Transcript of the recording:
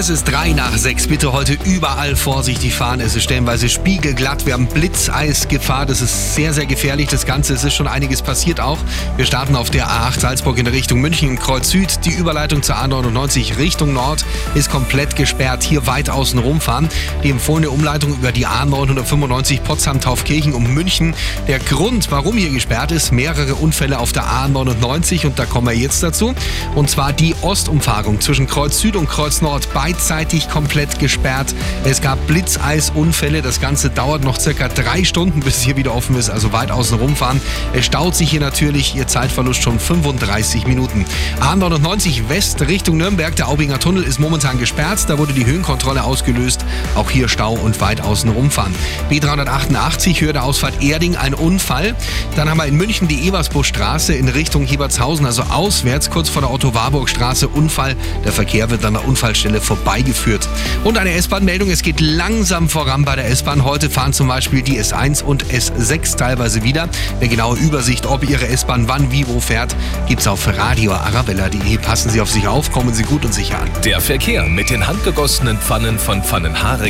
Es ist drei nach sechs. Bitte heute überall vorsichtig fahren. Es ist stellenweise spiegelglatt. Wir haben Blitzeisgefahr. Das ist sehr, sehr gefährlich. Das Ganze, es ist schon einiges passiert auch. Wir starten auf der A8 Salzburg in Richtung München, Kreuz Süd. Die Überleitung zur A99 Richtung Nord ist komplett gesperrt. Hier weit außen rumfahren. Die empfohlene Umleitung über die A995 Potsdam-Taufkirchen um München. Der Grund, warum hier gesperrt ist, mehrere Unfälle auf der A99 und da kommen wir jetzt dazu. Und zwar die Ostumfahrung zwischen Kreuz Süd und Kreuz Nord beidseitig komplett gesperrt. Es gab Blitzeisunfälle. Das Ganze dauert noch circa drei Stunden, bis es hier wieder offen ist, also weit außen rumfahren. Es staut sich hier natürlich. Ihr Zeitverlust schon 35 Minuten. A99 West Richtung Nürnberg. Der Aubinger Tunnel ist momentan gesperrt. Da wurde die Höhenkontrolle ausgelöst. Auch hier Stau und weit außen rumfahren. B388 Höhe der Ausfahrt Erding ein Unfall. Dann haben wir in München die Ebersburgstraße in Richtung Hebertshausen, also auswärts, kurz vor der Otto-Warburg-Straße. Unfall. Der Verkehr wird an der Unfallstelle vorbeigeführt. Und eine S-Bahn-Meldung, es geht langsam voran bei der S-Bahn. Heute fahren zum Beispiel die S1 und S6 teilweise wieder. Eine genaue Übersicht, ob Ihre S-Bahn wann, wie, wo fährt, gibt es auf radioarabella.de. Passen Sie auf sich auf, kommen Sie gut und sicher an. Der Verkehr mit den handgegossenen Pfannen von Pfannenhaare